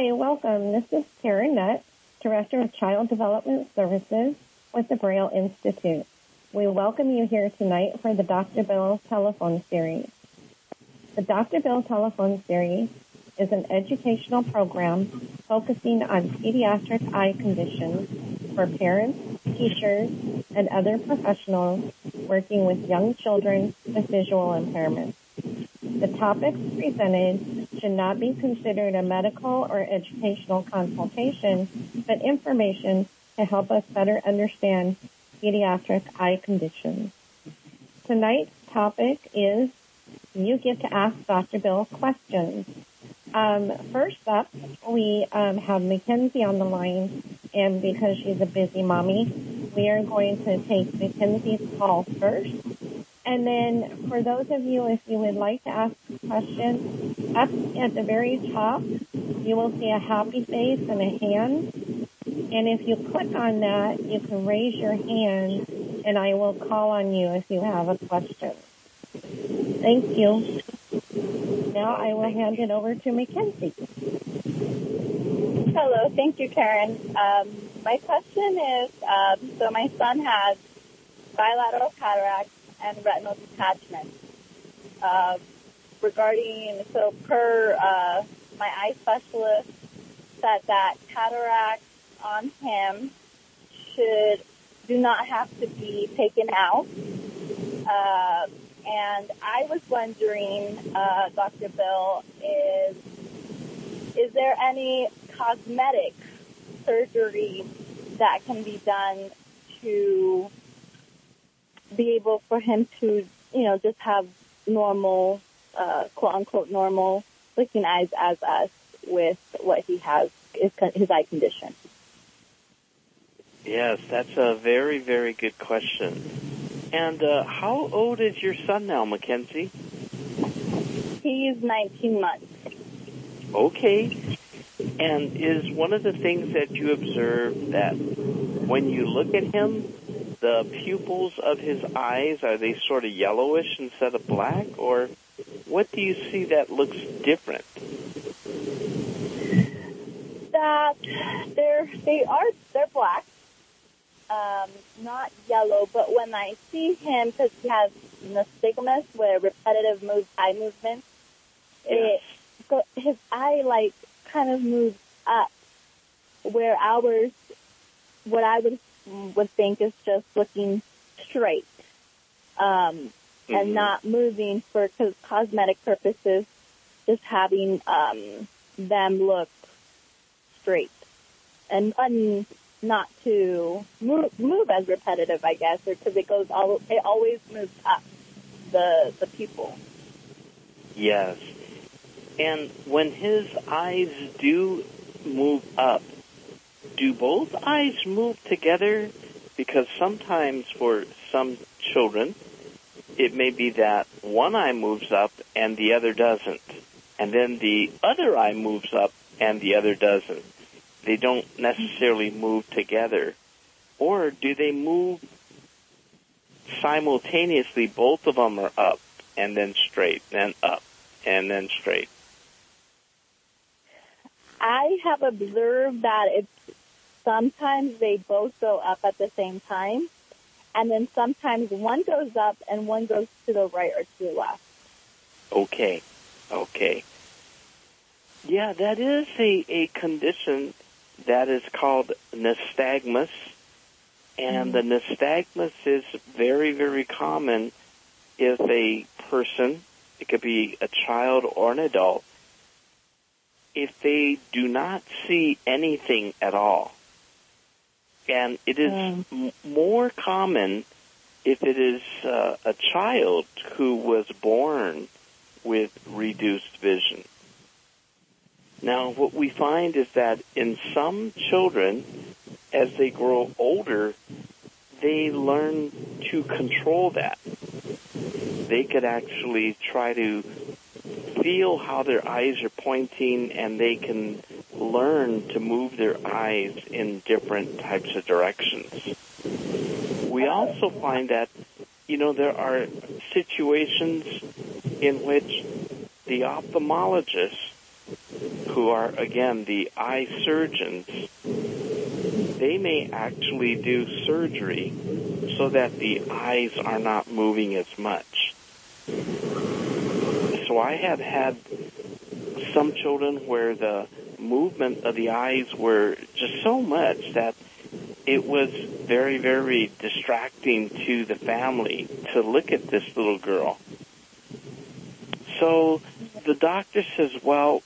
Hi, welcome. This is Karen Nutt, Director of Child Development Services with the Braille Institute. We welcome you here tonight for the Dr. Bill Telephone Series. The Dr. Bill Telephone Series is an educational program focusing on pediatric eye conditions for parents, teachers, and other professionals working with young children with visual impairments. The topics presented should not be considered a medical or educational consultation, but information to help us better understand pediatric eye conditions. Tonight's topic is you get to ask Dr. Bill questions. Um, first up, we um, have Mackenzie on the line, and because she's a busy mommy, we are going to take Mackenzie's call first. And then for those of you, if you would like to ask a question, up at the very top, you will see a happy face and a hand. And if you click on that, you can raise your hand and I will call on you if you have a question. Thank you. Now I will hand it over to Mackenzie. Hello, thank you, Karen. Um, my question is, um, so my son has bilateral cataracts and retinal detachment. Uh, regarding, so per uh, my eye specialist said that cataracts on him should do not have to be taken out. Uh, and I was wondering, uh, Dr. Bill, is is there any cosmetic surgery that can be done to be able for him to, you know, just have normal, uh, quote unquote normal looking eyes as us with what he has, his, his eye condition? Yes, that's a very, very good question. And uh, how old is your son now, Mackenzie? He's 19 months. Okay. And is one of the things that you observe that when you look at him, the pupils of his eyes, are they sort of yellowish instead of black? Or what do you see that looks different? That they're, they are, they're black. Um, not yellow, but when I see him, because he has nystagmus, where repetitive move, eye movements, Yes. it, his eye like kind of moves up, where ours, what I would would think is just looking straight, um, and Mhm. not moving for cos- cosmetic purposes, just having um, them look straight, and, and not to move, move as repetitive, I guess, or because it goes all it always moves up the the pupil. Yes. And when his eyes do move up, do both eyes move together? Because sometimes for some children, it may be that one eye moves up and the other doesn't. And then the other eye moves up and the other doesn't. They don't necessarily move together. Or do they move simultaneously? Both of them are up and then straight, then up and then straight. I have observed that it's sometimes they both go up at the same time, and then sometimes one goes up and one goes to the right or to the left. Okay. Okay. Yeah, that is a, a condition that is called nystagmus. And mm-hmm. the nystagmus is very, very common if a person, it could be a child or an adult, if they do not see anything at all. And it is m- more common if it is uh, a child who was born with reduced vision. Now, what we find is that in some children, as they grow older, they learn to control that. They could actually try to feel how their eyes are pointing and they can learn to move their eyes in different types of directions. We also find that, you know, there are situations in which the ophthalmologists, who are again the eye surgeons, they may actually do surgery so that the eyes are not moving as much. So I have had some children where the movement of the eyes were just so much that it was very, very distracting to the family to look at this little girl. So the doctor says, well,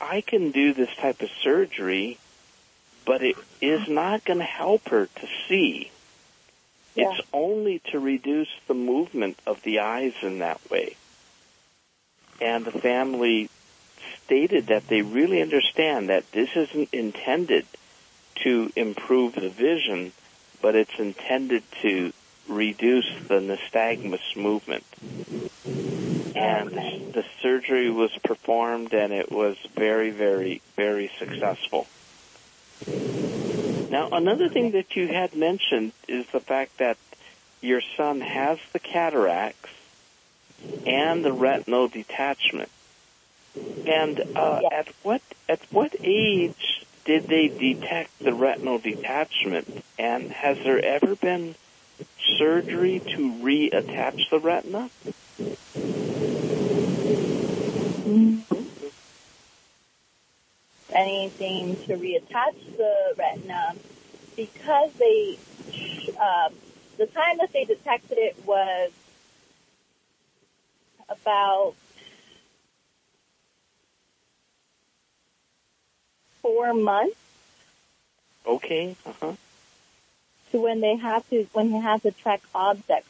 I can do this type of surgery, but it is not going to help her to see. Yeah. It's only to reduce the movement of the eyes in that way. And the family stated that they really understand that this isn't intended to improve the vision, but it's intended to reduce the nystagmus movement. And Okay. the surgery was performed and it was very, very, very successful. Now, another thing that you had mentioned is the fact that your son has the cataracts and the retinal detachment. And uh, at what at what age did they detect the retinal detachment? And has there ever been surgery to reattach the retina? anything to reattach the retina because they uh, the time that they detected it was about four months Okay. Uh huh. to when they had to when he had to track objects.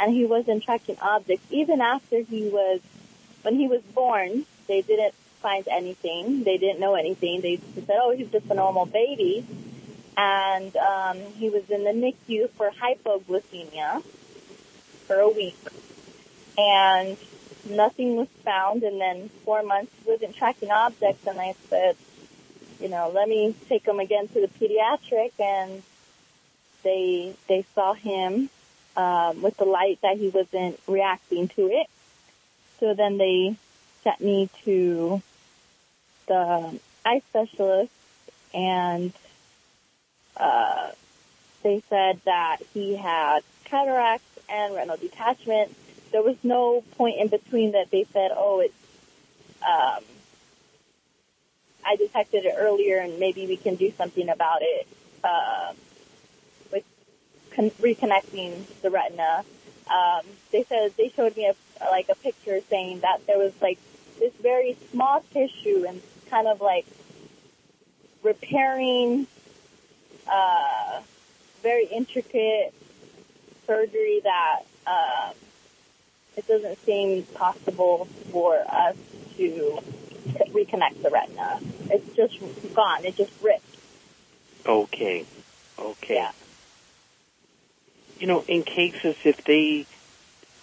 And he wasn't tracking objects. Even after he was when he was born they didn't find anything. They didn't know anything. They said oh he's just a normal baby. And um, he was in the NICU for hypoglycemia for a week. And nothing was found and then four months wasn't tracking objects and I said you know let me take him again to the pediatric and they they saw him um, with the light that he wasn't reacting to it. So then they sent me to the eye specialist, and uh, they said that he had cataracts and retinal detachment. There was no point in between that they said, oh, it's um, I detected it earlier, and maybe we can do something about it. Uh, con- reconnecting the retina. Um, they said they showed me a like a picture saying that there was like this very small tissue and kind of like repairing, uh, very intricate surgery that um, it doesn't seem possible for us to reconnect the retina. It's just gone. It just ripped. Okay. Okay. Yeah. You know, in cases if they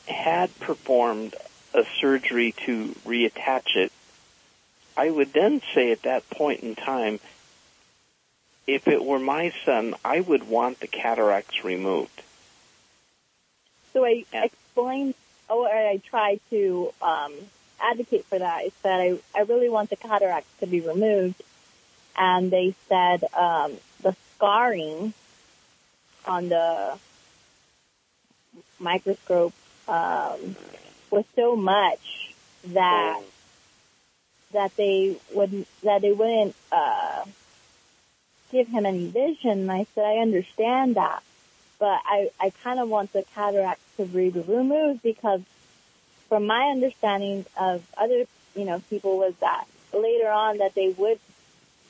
had performed a surgery to reattach it, I would then say at that point in time, if it were my son, I would want the cataracts removed. So I explained, or I tried to um, advocate for that. Is that I, said I really want the cataracts to be removed, and they said um, the scarring on the microscope um, was so much that that they wouldn't that they wouldn't uh, give him any vision. And I said, I understand that, but I I kind of want the cataracts to be removed because, from my understanding of other you know people, was that later on that they would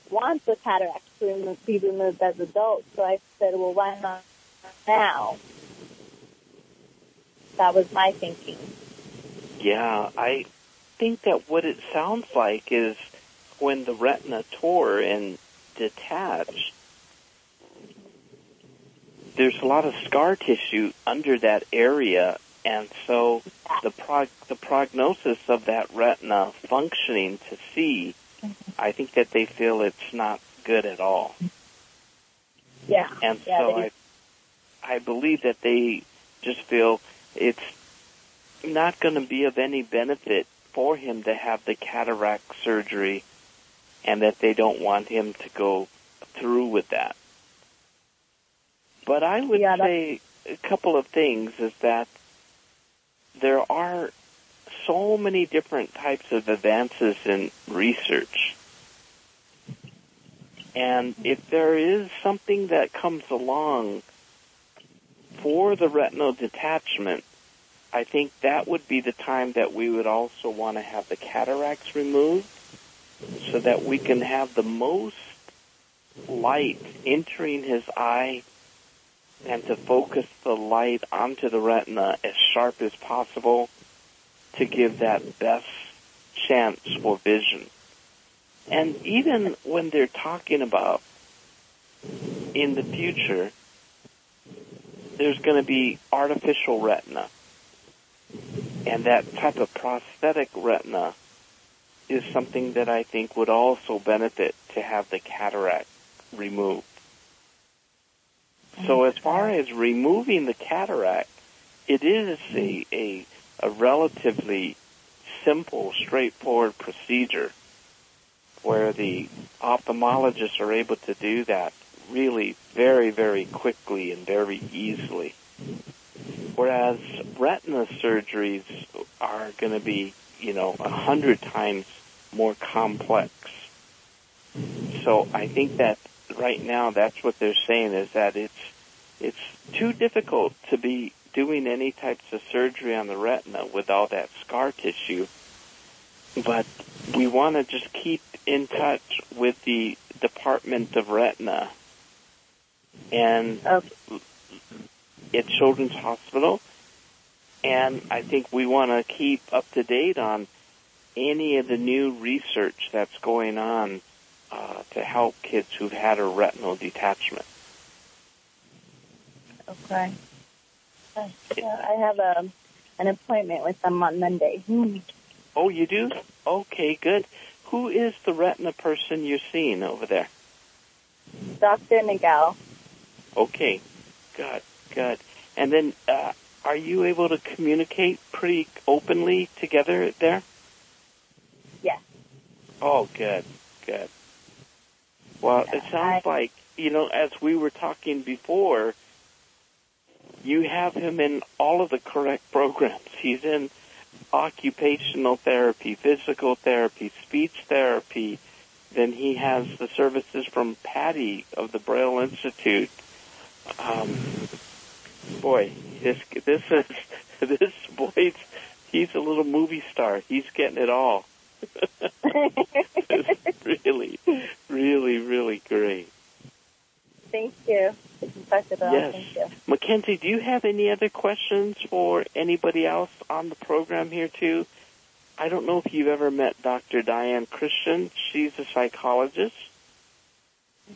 want the cataracts to be removed as adults. So I said, well, why not now? That was my thinking. Yeah, I think that what it sounds like is when the retina tore and detached, there's a lot of scar tissue under that area, and so the prog- the prognosis of that retina functioning to see, mm-hmm. I think that they feel it's not good at all. Yeah. And Yeah, so I, I believe that they just feel it's not going to be of any benefit for him to have the cataract surgery and that they don't want him to go through with that. But I would Yeah, say a couple of things is that there are so many different types of advances in research. And if there is something that comes along for the retinal detachment, I think that would be the time that we would also want to have the cataracts removed so that we can have the most light entering his eye and to focus the light onto the retina as sharp as possible to give that best chance for vision. And even when they're talking about in the future, there's going to be artificial retina. And that type of prosthetic retina is something that I think would also benefit to have the cataract removed. So mm-hmm. as far as removing the cataract, it is a, mm-hmm. a, a relatively simple, straightforward procedure where mm-hmm. the ophthalmologists are able to do that really very, very quickly and very easily. Whereas retina surgeries are going to be, you know, a hundred times more complex. So I think that right now that's what they're saying is that it's it's too difficult to be doing any types of surgery on the retina with all that scar tissue. But we want to just keep in touch with the Department of Retina and Okay. at Children's Hospital. And I think we want to keep up to date on any of the new research that's going on uh, to help kids who've had a retinal detachment. Okay. Uh, I have a an appointment with them on Monday. Oh, you do? Okay, good. Who is the retina person you're seeing over there? Dr. Nagel. Okay, good, good. And then, uh, are you able to communicate pretty openly together there? Yes. Oh, good, good. Well, it sounds I- like, you know, as we were talking before, you have him in all of the correct programs. He's in occupational therapy, physical therapy, speech therapy. Then he has the services from Patty of the Braille Institute. Um, boy, this this is this boy. He's a little movie star. He's getting it all. It's really, really, really great. Thank you. Dr. Yes. thank you. Mackenzie, do you have any other questions for anybody else on the program here too? I don't know if you've ever met Dr. Diane Christian. She's a psychologist.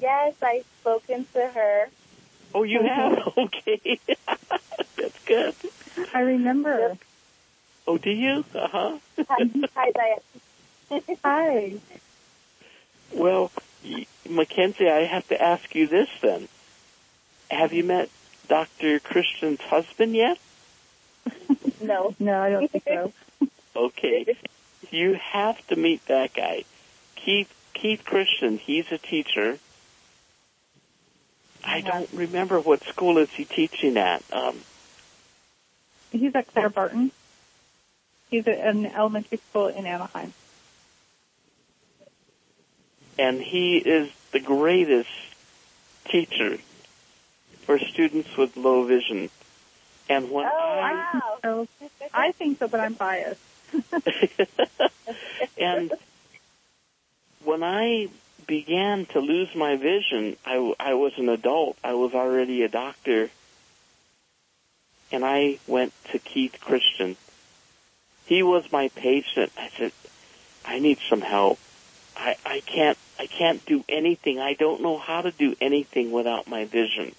Yes, I've spoken to her. Oh, you have? Okay. That's good. I remember. Oh, do you? Uh-huh. Hi, hi Diane. Hi. Well, y- Mackenzie, I have to ask you this then. Have you met Dr. Christian's husband yet? No. No, I don't think so. Okay. You have to meet that guy. Keith Keith Christian, he's a teacher. I don't remember what school is he teaching at. Um He's at Clara Barton. He's at an elementary school in Anaheim. And he is the greatest teacher for students with low vision. And when Oh, I wow. So I think so, but I'm biased. and when I began to lose my vision, I, I was an adult. I was already a doctor. And I went to Keith Christian. He was my patient. I said, I need some help. I, I can't, I can't do anything. I don't know how to do anything without my vision.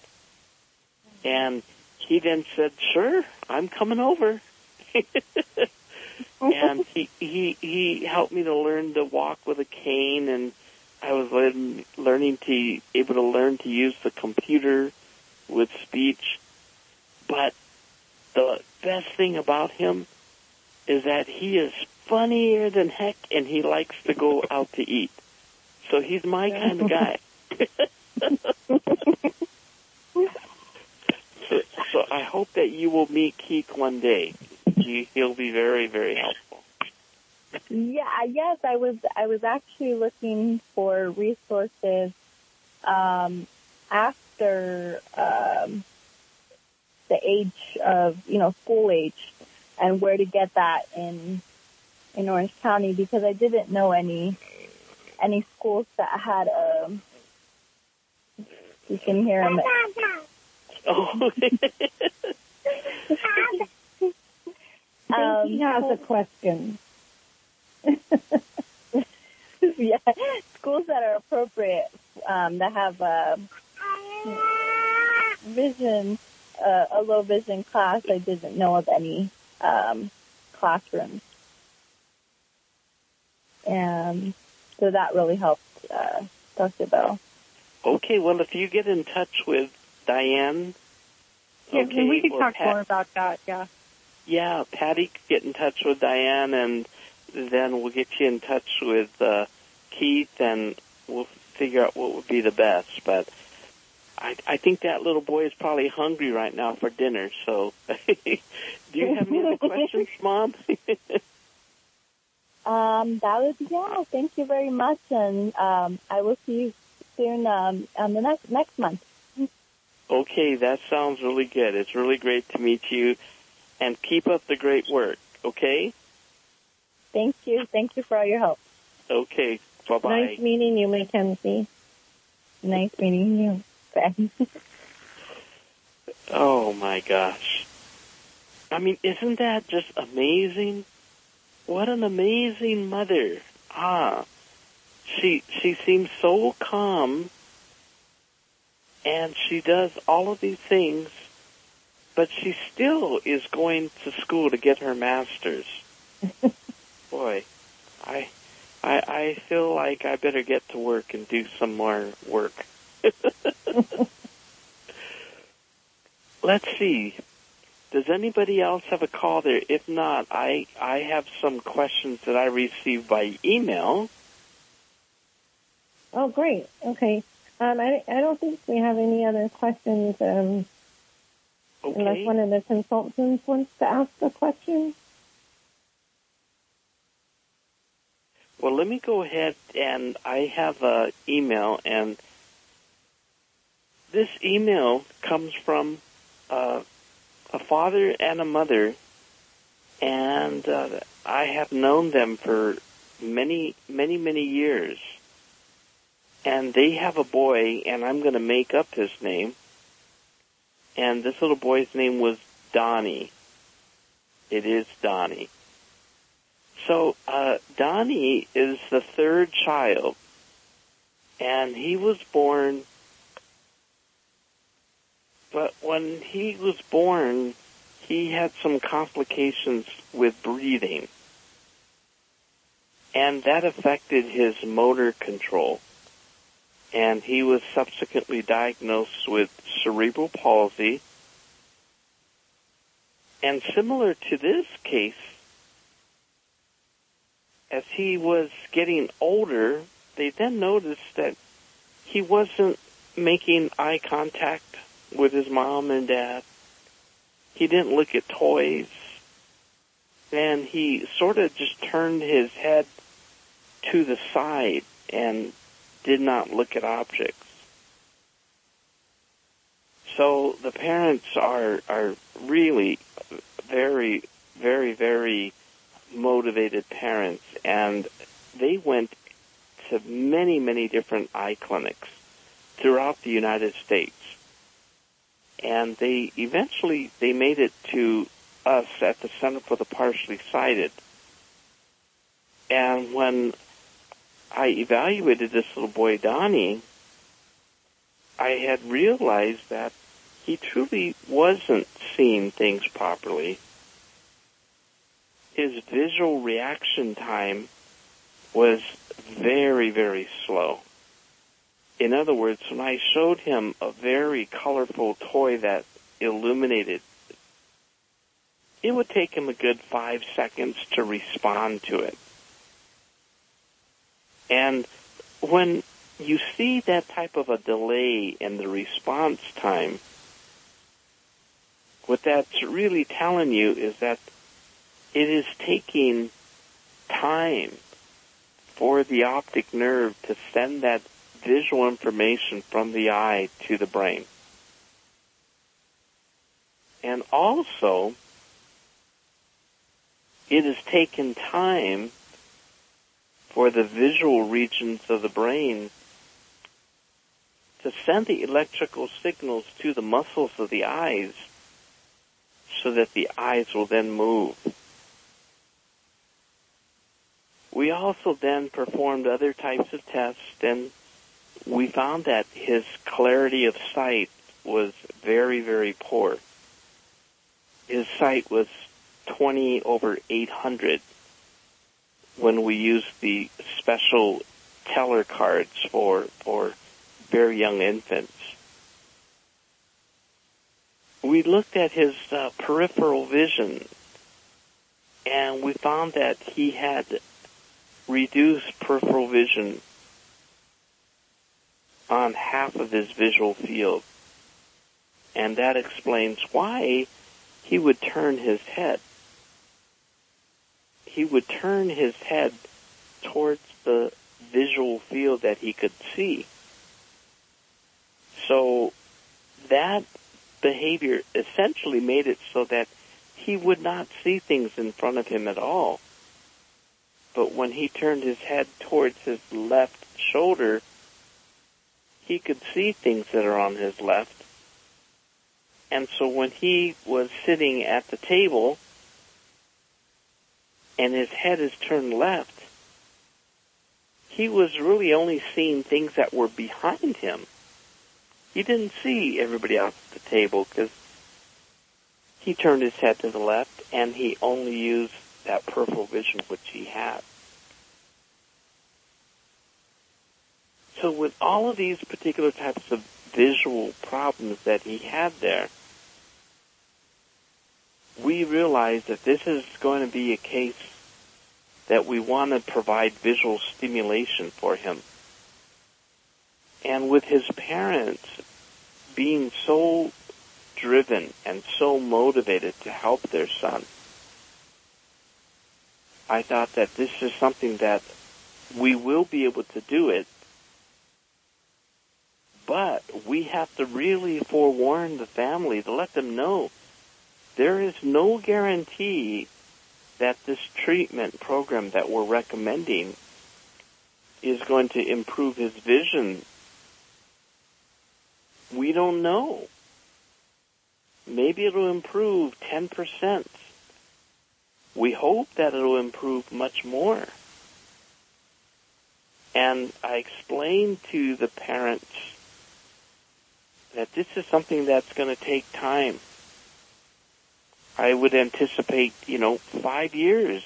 And he then said, sure, I'm coming over. and he he he helped me to learn to walk with a cane and I was learn, learning to able to learn to use the computer with speech but the best thing about him is that he is funnier than heck and he likes to go out to eat So he's my kind of guy. so, so I hope that you will meet Keith one day. He, he'll be very, very helpful. Yeah, yes, I was I was actually looking for resources um, after um, the age of you know school age and where to get that in in Orange County because I didn't know any any schools that had um you can hear him. Oh. I think he has a question. yeah, schools that are appropriate um, that have a vision, uh, a low vision class. I didn't know of any um, classrooms, and so that really helped uh, Dr. Bill. Okay, well, if you get in touch with Diane, Yeah, okay, we can talk Pat- more about that. Yeah. Yeah, Patty, could get in touch with Diane, and then we'll get you in touch with uh, Keith, and we'll figure out what would be the best. But I, I think that little boy is probably hungry right now for dinner. So, do you have any other questions, Mom? Um, that would be all. Thank you very much, and um, I will see you soon um, on the next next month. okay, that sounds really good. It's really great to meet you, and keep up the great work. Okay. Thank you. Thank you for all your help. Okay. Bye bye. Nice meeting you, Mackenzie. Nice meeting you. Oh my gosh. I mean, isn't that just amazing? What an amazing mother. Ah. She she seems so calm and she does all of these things, but she still is going to school to get her master's. Boy, I I I feel like I better get to work and do some more work. Let's see. Does anybody else have a call there? If not, I I have some questions that I received by email. Oh, great. Okay. Um, I, I don't think we have any other questions um, unless one of the consultants wants to ask a question. Well, let me go ahead and I have a email, and this email comes from uh, a father and a mother, and uh, I have known them for many, many, many years. And they have a boy, and I'm going to make up his name. And this little boy's name was Donnie. It is Donnie. So uh, Donnie is the third child, and he was born. But when he was born, he had some complications with breathing, and that affected his motor control. And he was subsequently diagnosed with cerebral palsy. And similar to this case, as he was getting older, they then noticed that he wasn't making eye contact with his mom and dad. He didn't look at toys. And he sort of just turned his head to the side and did not look at objects. So the parents are are really very very very motivated parents and they went to many many different eye clinics throughout the United States and they eventually they made it to us at the Center for the Partially Sighted and when I evaluated this little boy Donnie I had realized that he truly wasn't seeing things properly his visual reaction time was very, very slow. In other words, when I showed him a very colorful toy that illuminated, it would take him a good five seconds to respond to it. And when you see that type of a delay in the response time, what that's really telling you is that it is taking time for the optic nerve to send that visual information from the eye to the brain. And also, it has taken time for the visual regions of the brain to send the electrical signals to the muscles of the eyes so that the eyes will then move. We also then performed other types of tests and we found that his clarity of sight was very, very poor. His sight was 20 over 800 when we used the special teller cards for, for very young infants. We looked at his uh, peripheral vision and we found that he had reduced peripheral vision on half of his visual field. And that explains why he would turn his head. He would turn his head towards the visual field that he could see. So that behavior essentially made it so that he would not see things in front of him at all. But when he turned his head towards his left shoulder, he could see things that are on his left. And so when he was sitting at the table and his head is turned left, he was really only seeing things that were behind him. He didn't see everybody else at the table because he turned his head to the left and he only used that peripheral vision which he had. So with all of these particular types of visual problems that he had there, we realized that this is going to be a case that we want to provide visual stimulation for him. And with his parents being so driven and so motivated to help their son, I thought that this is something that we will be able to do it but we have to really forewarn the family to let them know there is no guarantee that this treatment program that we're recommending is going to improve his vision. We don't know. Maybe it'll improve 10%. We hope that it'll improve much more. And I explained to the parents that this is something that's going to take time. I would anticipate, you know, five years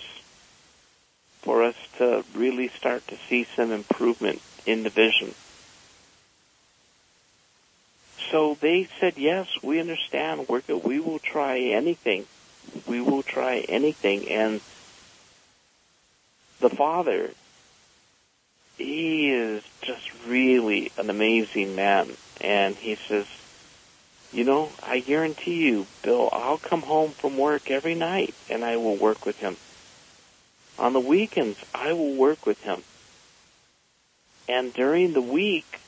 for us to really start to see some improvement in the vision. So they said, yes, we understand. We're good. We will try anything. We will try anything. And the father, he is just really an amazing man and he says, you know, I guarantee you, Bill, I'll come home from work every night and I will work with him. On the weekends, I will work with him. And during the week,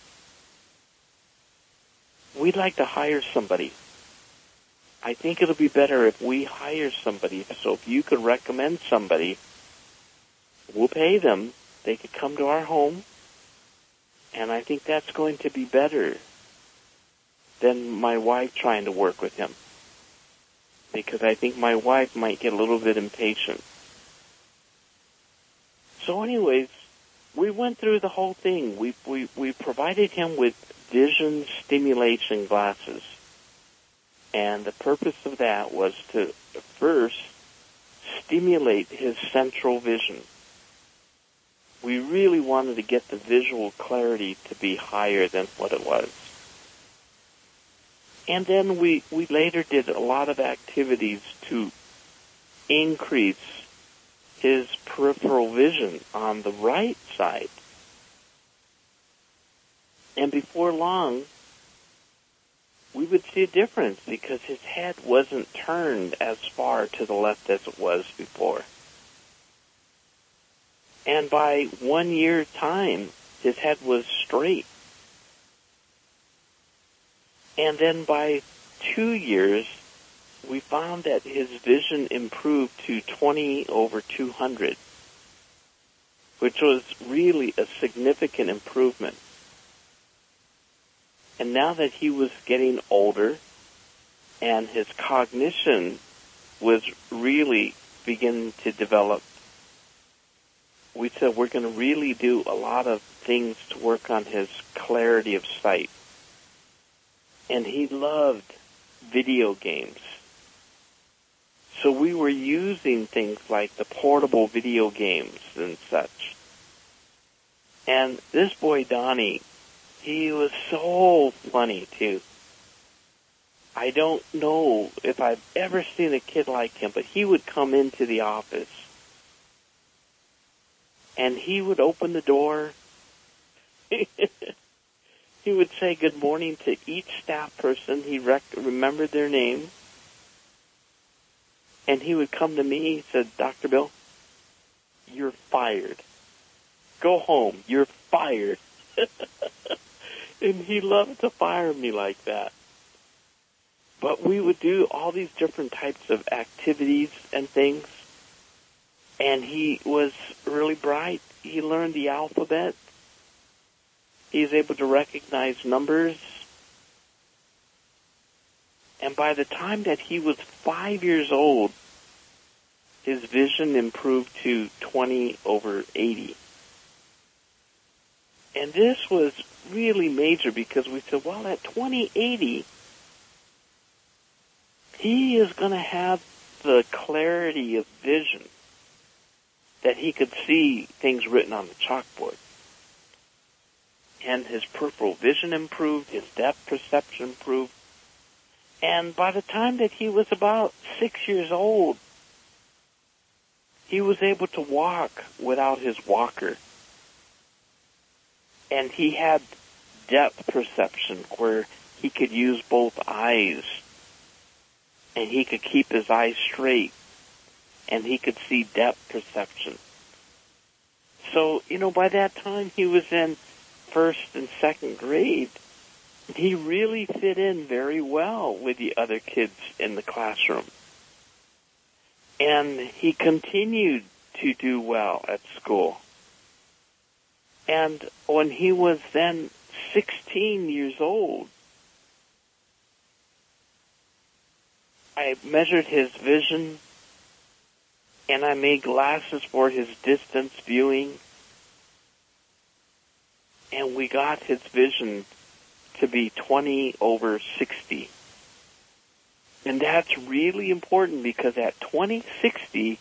we'd like to hire somebody. I think it'll be better if we hire somebody. So if you could recommend somebody, we'll pay them. They could come to our home. And I think that's going to be better than my wife trying to work with him. Because I think my wife might get a little bit impatient. So anyways, we went through the whole thing. We, we, we provided him with vision stimulation glasses. And the purpose of that was to first stimulate his central vision. We really wanted to get the visual clarity to be higher than what it was. And then we, we later did a lot of activities to increase his peripheral vision on the right side. And before long, we would see a difference because his head wasn't turned as far to the left as it was before. And by one year time, his head was straight. And then by two years, we found that his vision improved to 20 over 200, which was really a significant improvement. And now that he was getting older and his cognition was really beginning to develop, we said we're going to really do a lot of things to work on his clarity of sight. And he loved video games. So we were using things like the portable video games and such. And this boy Donnie he was so funny too. I don't know if I've ever seen a kid like him, but he would come into the office and he would open the door. he would say good morning to each staff person. He rec- remembered their name. And he would come to me. He said, Dr. Bill, you're fired. Go home. You're fired. and he loved to fire me like that. But we would do all these different types of activities and things. And he was really bright. He learned the alphabet. He's able to recognize numbers. And by the time that he was five years old, his vision improved to 20 over 80. And this was really major because we said, well, at 2080, he is going to have the clarity of vision that he could see things written on the chalkboard. And his peripheral vision improved, his depth perception improved. And by the time that he was about six years old, he was able to walk without his walker and he had depth perception where he could use both eyes and he could keep his eyes straight and he could see depth perception. So, you know, by that time he was in first and second grade. He really fit in very well with the other kids in the classroom. And he continued to do well at school. And when he was then 16 years old, I measured his vision and I made glasses for his distance viewing and we got his vision to be 20 over 60. And that's really important because at 2060,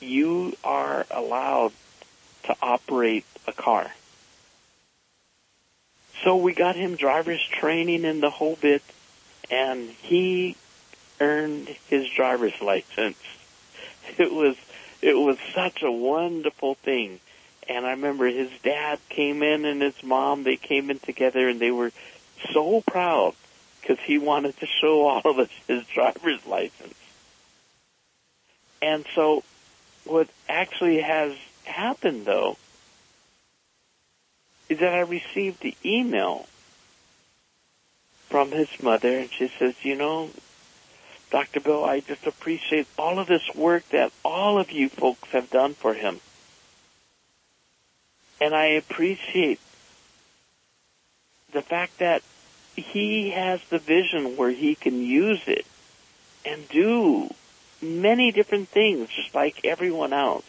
you are allowed to operate a car. So we got him driver's training in the whole bit, and he earned his driver's license. It was it was such a wonderful thing. And I remember his dad came in and his mom, they came in together and they were so proud because he wanted to show all of us his driver's license. And so what actually has happened though is that I received the email from his mother and she says, you know, Dr. Bill, I just appreciate all of this work that all of you folks have done for him. And I appreciate the fact that he has the vision where he can use it and do many different things just like everyone else.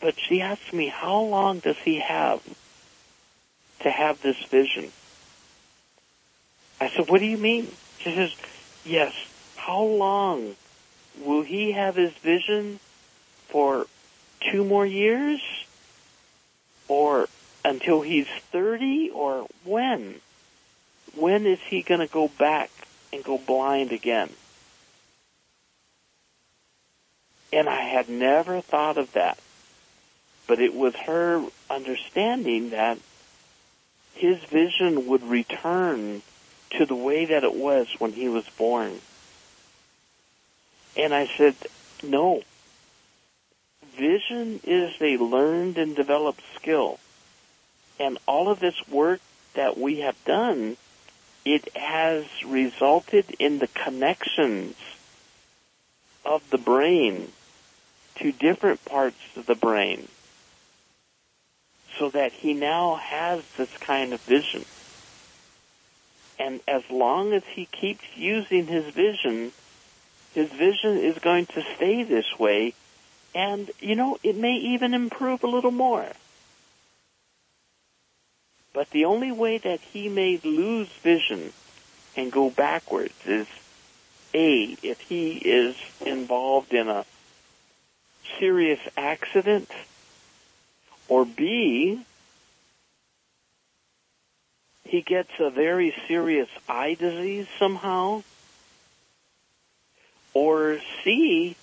But she asked me, how long does he have to have this vision? I said, what do you mean? She says, yes, how long will he have his vision for two more years? Or until he's 30? Or when? When is he going to go back and go blind again? And I had never thought of that. But it was her understanding that his vision would return to the way that it was when he was born. And I said, no. Vision is a learned and developed skill. And all of this work that we have done, it has resulted in the connections of the brain to different parts of the brain so that he now has this kind of vision. And as long as he keeps using his vision, his vision is going to stay this way. And, you know, it may even improve a little more. But the only way that he may lose vision and go backwards is A, if he is involved in a serious accident, or B, he gets a very serious eye disease somehow, or C,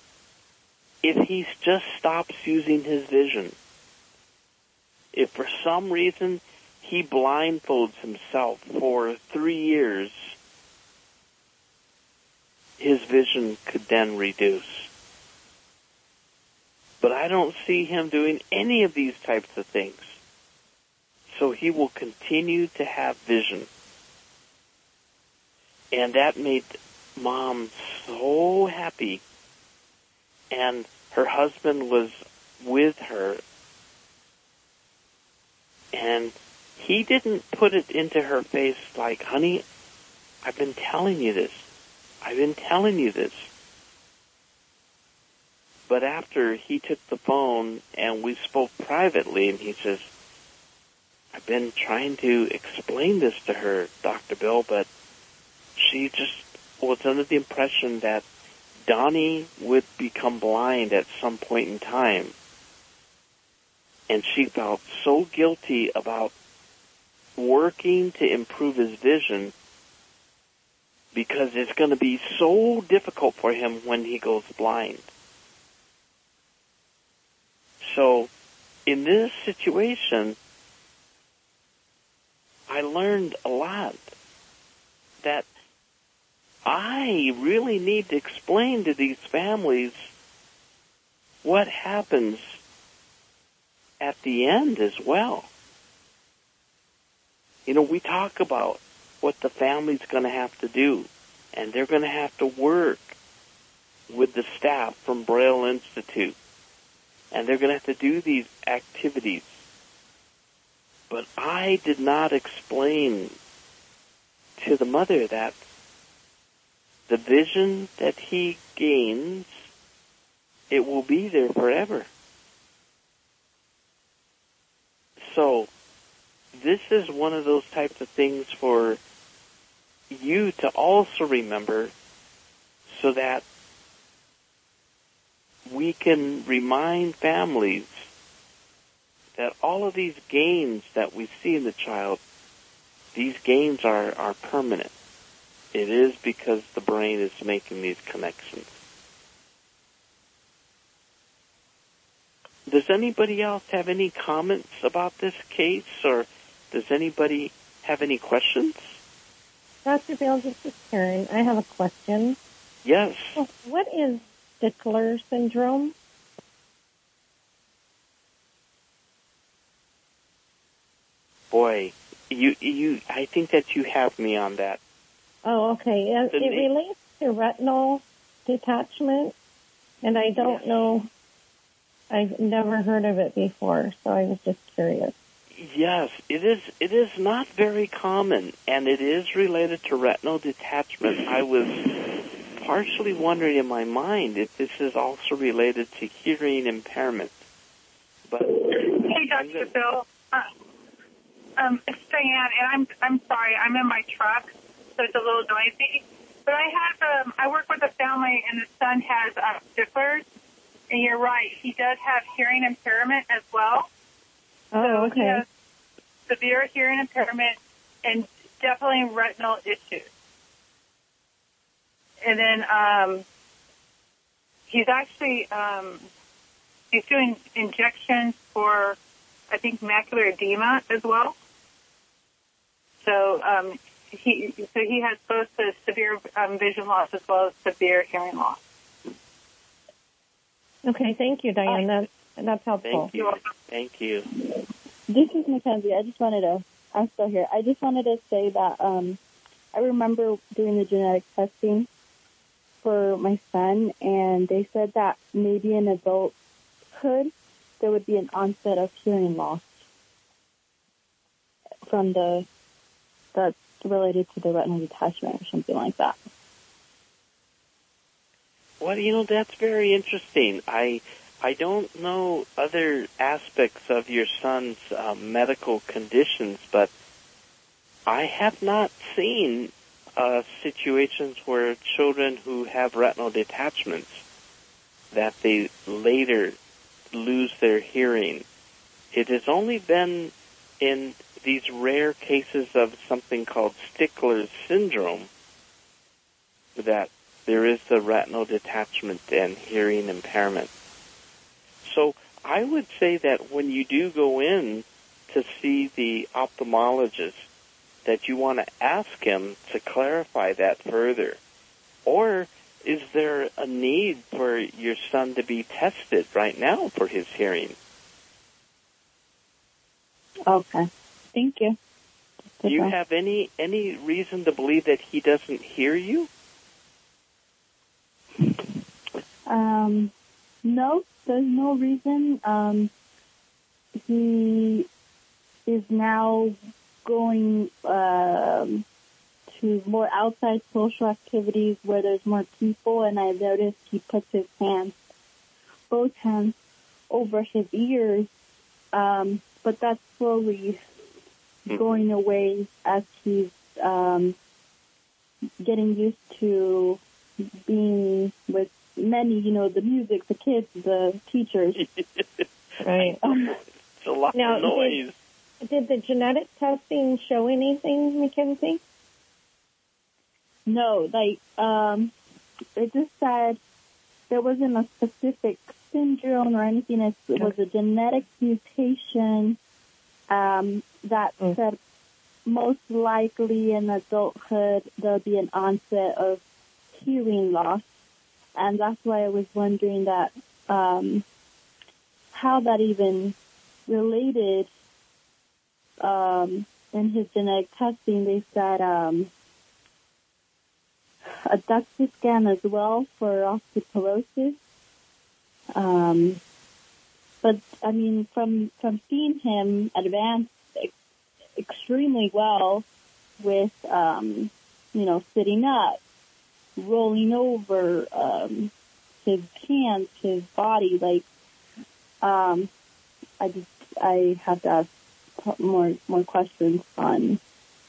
if he just stops using his vision. If for some reason he blindfolds himself for three years, his vision could then reduce. But I don't see him doing any of these types of things. So he will continue to have vision. And that made mom so happy. And her husband was with her. And he didn't put it into her face like, honey, I've been telling you this. I've been telling you this. But after he took the phone and we spoke privately and he says, I've been trying to explain this to her, Dr. Bill, but she just was under the impression that Donnie would become blind at some point in time. And she felt so guilty about working to improve his vision because it's going to be so difficult for him when he goes blind. So, in this situation, I learned a lot that I really need to explain to these families what happens at the end as well. You know, we talk about what the family's going to have to do, and they're going to have to work with the staff from Braille Institute, and they're going to have to do these activities. But I did not explain to the mother that the vision that he gains, it will be there forever. So, this is one of those types of things for you to also remember so that we can remind families that all of these gains that we see in the child, these gains are, are permanent. It is because the brain is making these connections. Does anybody else have any comments about this case or does anybody have any questions? Dr. Bill, this is Karen. I have a question. Yes. What is Stickler syndrome? Boy, you you I think that you have me on that. Oh, okay. It, it relates to retinal detachment, and I don't Yes. know. I've never heard of it before, so I was just curious. Yes, it is it is not very common and it is related to retinal detachment. I was partially wondering in my mind if this is also related to hearing impairment. But Hey, Dr. Bill. Uh, um, it's Diane, and I'm I'm sorry. I'm in my truck, so it's a little noisy. But I have um, I work with a family, and the son has uh, Stickler's, and you're right. He does have hearing impairment as well. Oh, He okay. has severe hearing impairment and definitely retinal issues. And then um, he's actually um, he's doing injections for, I think, macular edema as well. So um, he so he has both the severe um, vision loss as well as severe hearing loss. Okay, thank you, Diane. That, that's helpful. Thank you. Thank you. This is Mackenzie. I just wanted to, I'm still here. I just wanted to say that um, I remember doing the genetic testing for my son, and they said that maybe in adulthood there would be an onset of hearing loss from the that's related to the retinal detachment or something like that. Well, you know that's very interesting. I I don't know other aspects of your son's uh, medical conditions, but I have not seen uh, situations where children who have retinal detachments that they later lose their hearing. It has only been in these rare cases of something called Stickler's syndrome that there is the retinal detachment and hearing impairment. So I would say that when you do go in to see the ophthalmologist, that you want to ask him to clarify that further. Or is there a need for your son to be tested right now for his hearing? Okay. Thank you. Do you have any any reason to believe that he doesn't hear you? Um, no, there's no reason. Um, he is now going um, to more outside social activities where there's more people, and I noticed he puts his hands, both hands, over his ears. Um, but that's slowly going away as he's um, getting used to being with many, you know, the music, the kids, the teachers. Right. It's a lot Now, of noise. Did the genetic testing show anything, Mackenzie? No, like, um, it just said there wasn't a specific syndrome or anything. It was a genetic mutation um, that Mm. said most likely in adulthood there'll be an onset of hearing loss, and that's why I was wondering that um, how that even related. Um, in his genetic testing, they said um, a DEXA scan as well for osteoporosis. Um, but I mean, from from seeing him advance ex- extremely well with, um, you know, sitting up, rolling over, um, his hands, his body, like, um, I just I have to ask more more questions on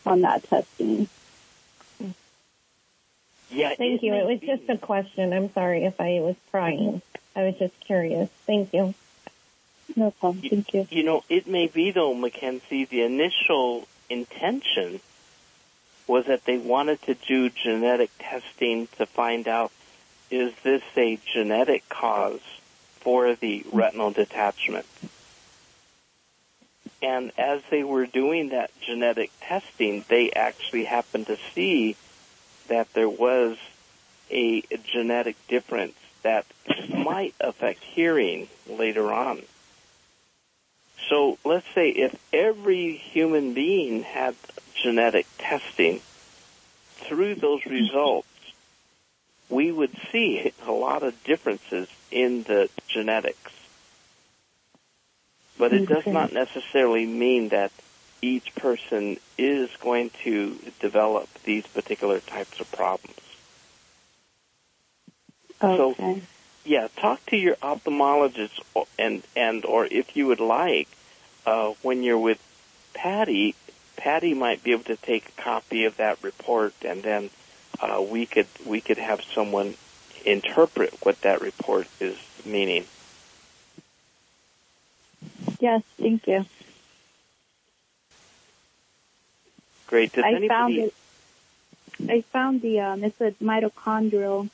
on that testing. Yeah, Thank you. It was be. just a question. I'm sorry if I was prying. I was just curious. Thank you. No problem. Thank you. You know, it may be though, Mackenzie, the initial intention was that they wanted to do genetic testing to find out is this a genetic cause for the retinal detachment? And as they were doing that genetic testing, they actually happened to see that there was a genetic difference that might affect hearing later on. So let's say if every human being had genetic testing, through those results, we would see a lot of differences in the genetics. But it does not necessarily mean that each person is going to develop these particular types of problems. So- Okay. Yeah, talk to your ophthalmologist, and and or if you would like, uh, when you're with Patty, Patty might be able to take a copy of that report, and then uh, we could we could have someone interpret what that report is meaning. Yes, thank you. Great. Does I anybody? found it. I found the um. It's a mitochondrial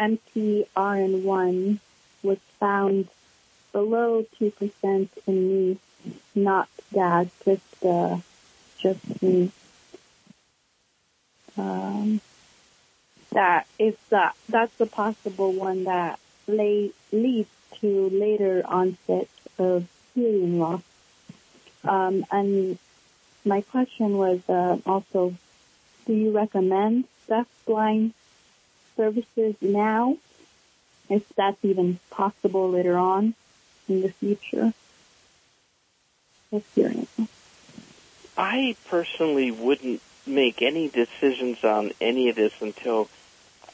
MTRN1 was found below 2% in me, not dad, just, uh, just me. Um, that is that, that's the possible one that lay, leads to later onset of hearing loss. Um, and my question was uh, also, do you recommend deafblind services now, if that's even possible later on in the future? Experience. I personally wouldn't make any decisions on any of this until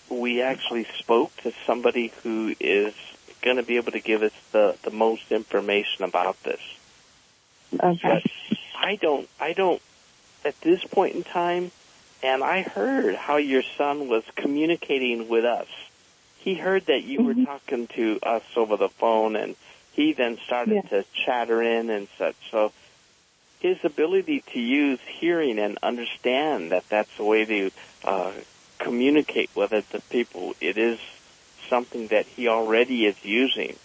we actually spoke to somebody who is going to be able to give us the, the most information about this. Okay. But I don't, I don't, at this point in time, and I heard how your son was communicating with us. He heard that you Mhm. were talking to us over the phone and he then started Yeah. to chatter in and such. So his ability to use hearing and understand that that's the way to uh, communicate with it to people, it is something that he already is using.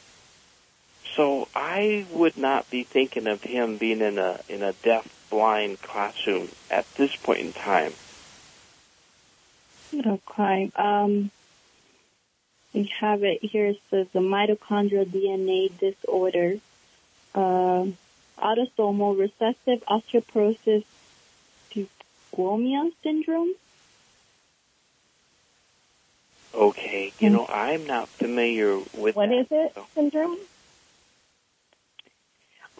So I would not be thinking of him being in a in a deaf blind classroom at this point in time. Okay. Um, we have it here. It says the mitochondrial DNA disorder, uh, autosomal recessive osteoporosis glomia syndrome. Okay, you know I'm not familiar with What that. is it? so- Syndrome?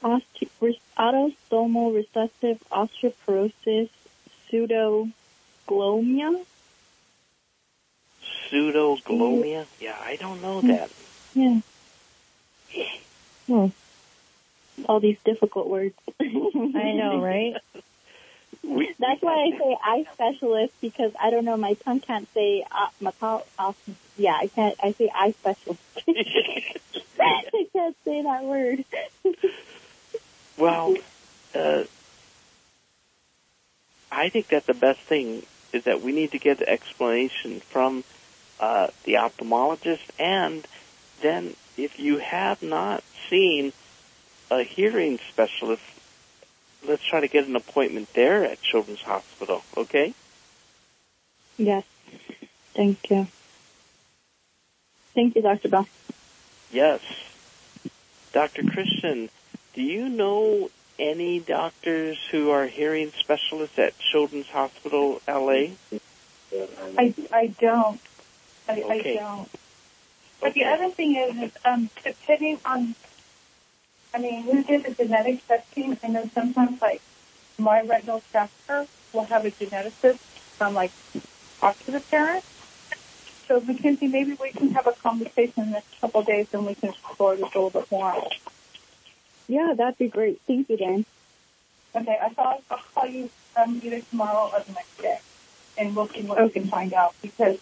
Oste- re- autosomal recessive osteoporosis pseudoglomia. Pseudoglomia? Yeah, I don't know that. Yeah. Hmm. All these difficult words. I know, right? We, That's why I say eye specialist because I don't know. My tongue can't say uh, my tongue. Uh, yeah, I can't. I say eye specialist. I can't say that word. well, uh, I think that the best thing is that we need to get the explanation from uh, the ophthalmologist, and then if you have not seen a hearing specialist, let's try to get an appointment there at Children's Hospital. Okay? Yes. Thank you. Thank you, Dr. Bill. Yes. Dr. Christian, do you know any doctors who are hearing specialists at Children's Hospital LA? I, I don't. I, Okay. I don't. But the other thing is, is um, depending on, I mean, who did the genetic testing. I know sometimes, like, my retinal doctor will have a geneticist um, like, talk to the parent. So, Mackenzie, maybe we can have a conversation in the next couple of days and we can explore this a little bit more. Yeah, that'd be great. Thank you, Dan. Okay, I thought I'll call you um, either tomorrow or the next day, and we'll see what we can find out because,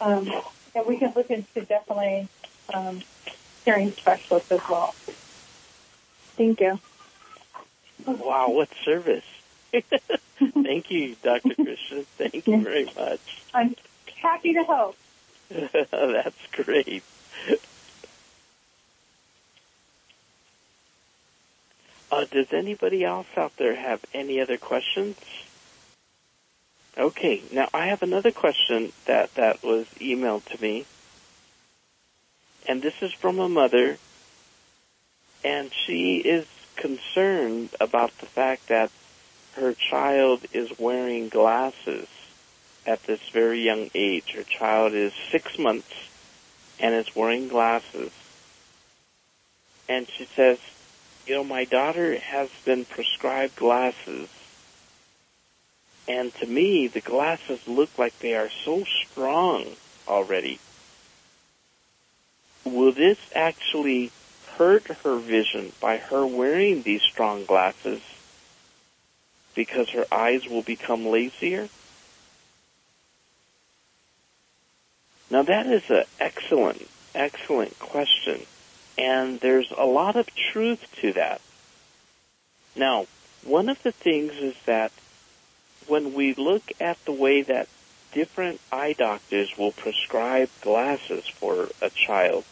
um, and we can look into definitely um, hearing specialists as well. Thank you. Wow, what service. Thank you, Dr. Christian. Thank you very much. I'm happy to help. That's great. Uh, does anybody else out there have any other questions? Okay, now I have another question that, that was emailed to me. And this is from a mother. And she is concerned about the fact that her child is wearing glasses at this very young age. Her child is six months and is wearing glasses. And she says, you know, my daughter has been prescribed glasses. And to me, the glasses look like they are so strong already. Will this actually hurt her vision by her wearing these strong glasses because her eyes will become lazier? Now that is an excellent, excellent question. And there's a lot of truth to that. Now, one of the things is that when we look at the way that different eye doctors will prescribe glasses for a child,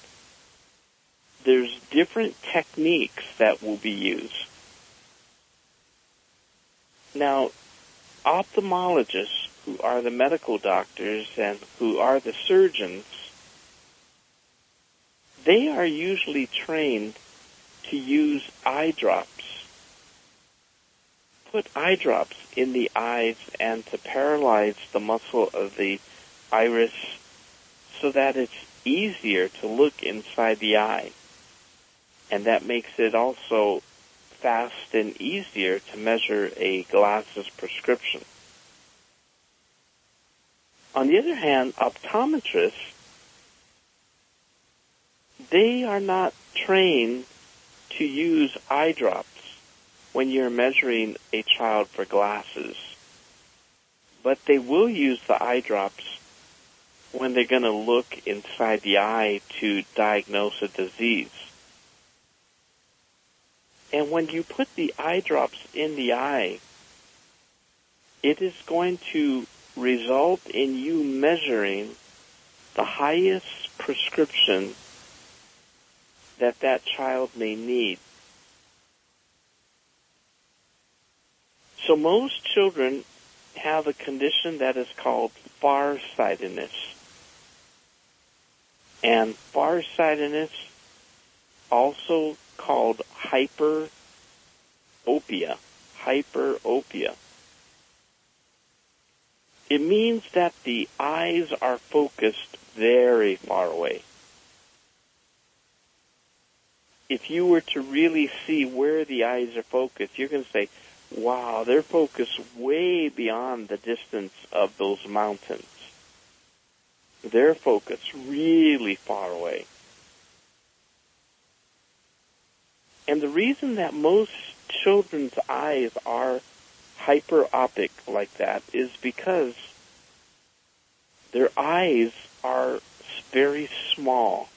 there's different techniques that will be used. Now, ophthalmologists, who are the medical doctors and who are the surgeons, they are usually trained to use eye drops. Put eye drops in the eyes and to paralyze the muscle of the iris so that it's easier to look inside the eye. And that makes it also fast and easier to measure a glasses prescription. On the other hand, optometrists, they are not trained to use eye drops when you're measuring a child for glasses. But they will use the eye drops when they're going to look inside the eye to diagnose a disease. And when you put the eye drops in the eye, it is going to result in you measuring the highest prescription that that child may need. So most children have a condition that is called farsightedness. And farsightedness, also called hyperopia, hyperopia. It means that the eyes are focused very far away. If you were to really see where the eyes are focused, you're going to say, wow, they're focused way beyond the distance of those mountains. They're focused really far away. And the reason that most children's eyes are hyperopic like that is because their eyes are very small.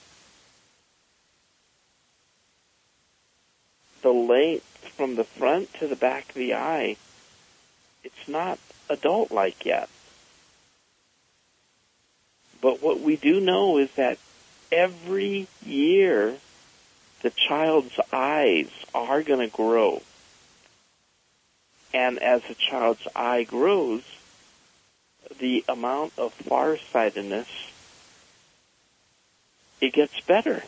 The length from the front to the back of the eye, it's not adult-like yet. But what we do know is that every year the child's eyes are going to grow. And as the child's eye grows, the amount of farsightedness, it gets better.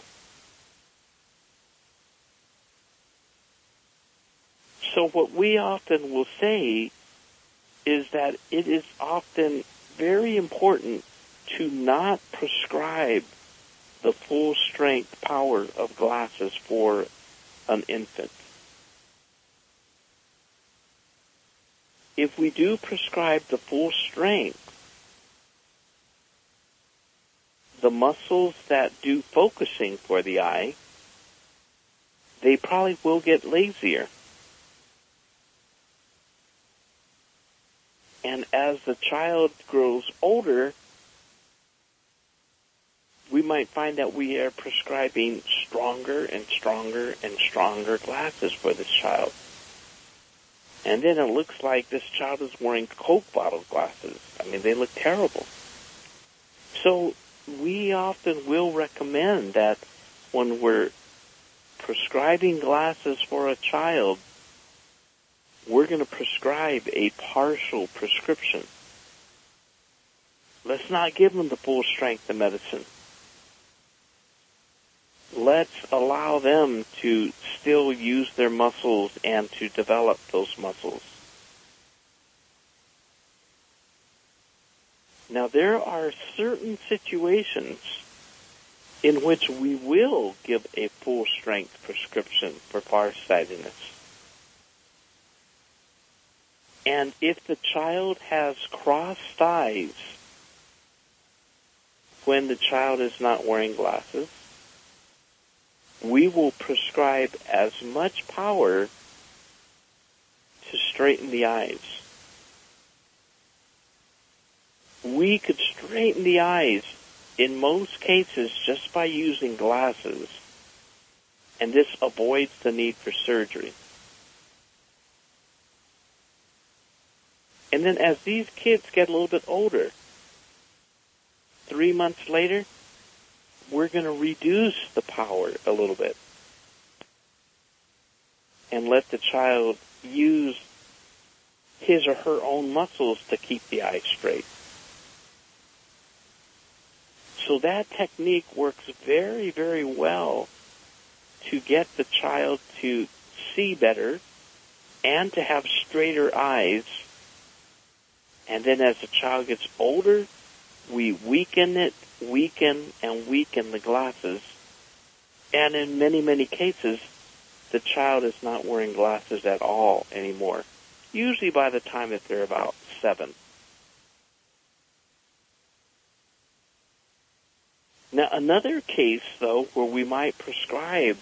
So what we often will say is that it is often very important to not prescribe the full strength power of glasses for an infant. If we do prescribe the full strength, the muscles that do focusing for the eye, they probably will get lazier. And as the child grows older, we might find that we are prescribing stronger and stronger and stronger glasses for this child. And then it looks like this child is wearing Coke bottle glasses. I mean, they look terrible. So we often will recommend that when we're prescribing glasses for a child, we're going to prescribe a partial prescription. Let's not give them the full strength of medicine let's allow them to still use their muscles and to develop those muscles. Now there are certain situations in which we will give a full strength prescription for farsightedness. And if the child has crossed eyes when the child is not wearing glasses, we will prescribe as much power to straighten the eyes. We could straighten the eyes in most cases just by using glasses, and this avoids the need for surgery. And then as these kids get a little bit older, three months later, we're going to reduce the power a little bit and let the child use his or her own muscles to keep the eye straight. So that technique works very, very well to get the child to see better and to have straighter eyes. And then as the child gets older, we weaken it, weaken and weaken the glasses. And in many, many cases, the child is not wearing glasses at all anymore. Usually by the time that they're about seven. Now another case though where we might prescribe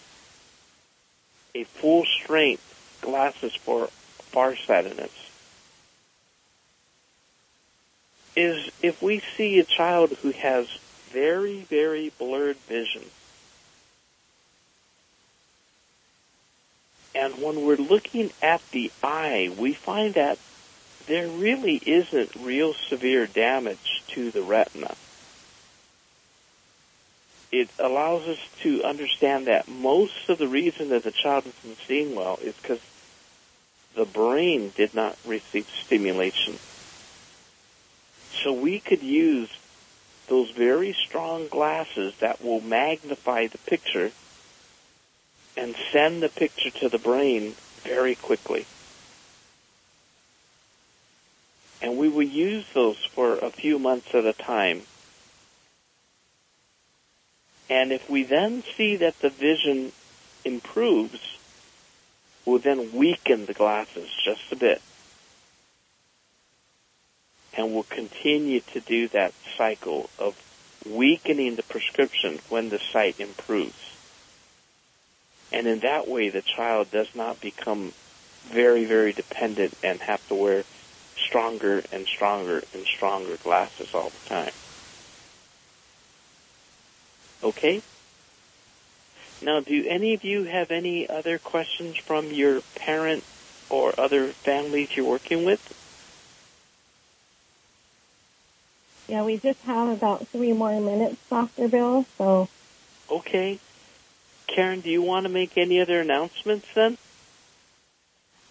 a full strength glasses for farsightedness is if we see a child who has very, very blurred vision. And when we're looking at the eye, we find that there really isn't real severe damage to the retina. It allows us to understand that most of the reason that the child isn't seeing well is because the brain did not receive stimulation. So we could use those very strong glasses that will magnify the picture and send the picture to the brain very quickly. And we will use those for a few months at a time. And if we then see that the vision improves, we'll then weaken the glasses just a bit and will continue to do that cycle of weakening the prescription when the sight improves. And in that way, the child does not become very, very dependent and have to wear stronger and stronger and stronger glasses all the time. Okay? Now, do any of you have any other questions from your parent or other families you're working with? Yeah, we just have about three more minutes, Dr. Bill, so. Okay. Karen, do you want to make any other announcements then?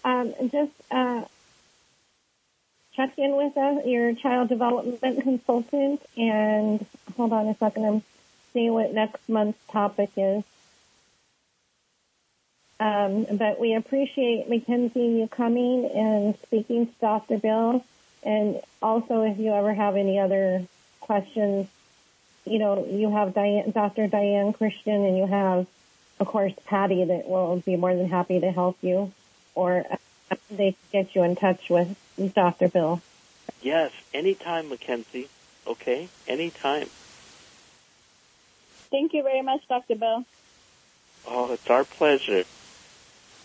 Um, just, uh, check in with us, your child development consultant, and hold on a second, I'm seeing what next month's topic is. Um, but we appreciate Mackenzie you coming and speaking to Dr. Bill. And also, if you ever have any other questions, you know, you have Diane, Dr. Diane Christian, and you have, of course, Patty that will be more than happy to help you, or they can get you in touch with Dr. Bill. Yes, anytime, Mackenzie. Okay, anytime. Thank you very much, Dr. Bill. Oh, it's our pleasure.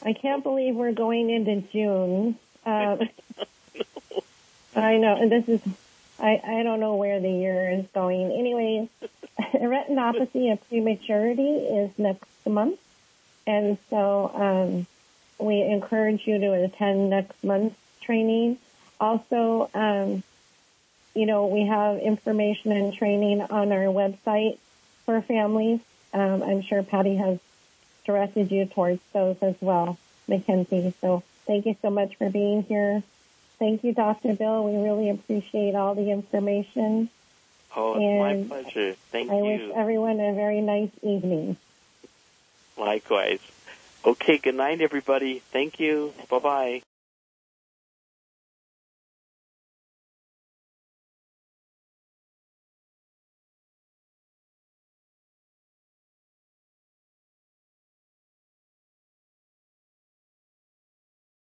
I can't believe we're going into June. Uh, I know, and this is, I, I don't know where the year is going. Anyways, retinopathy of prematurity is next month. And so, um, we encourage you to attend next month's training. Also, um, you know, we have information and training on our website for families. Um, I'm sure Patty has directed you towards those as well, Mackenzie. So thank you so much for being here. Thank you, Dr. Bill. We really appreciate all the information. Oh, it's my pleasure. Thank I you. I wish everyone a very nice evening. Likewise. Okay, good night, everybody. Thank you. Bye-bye.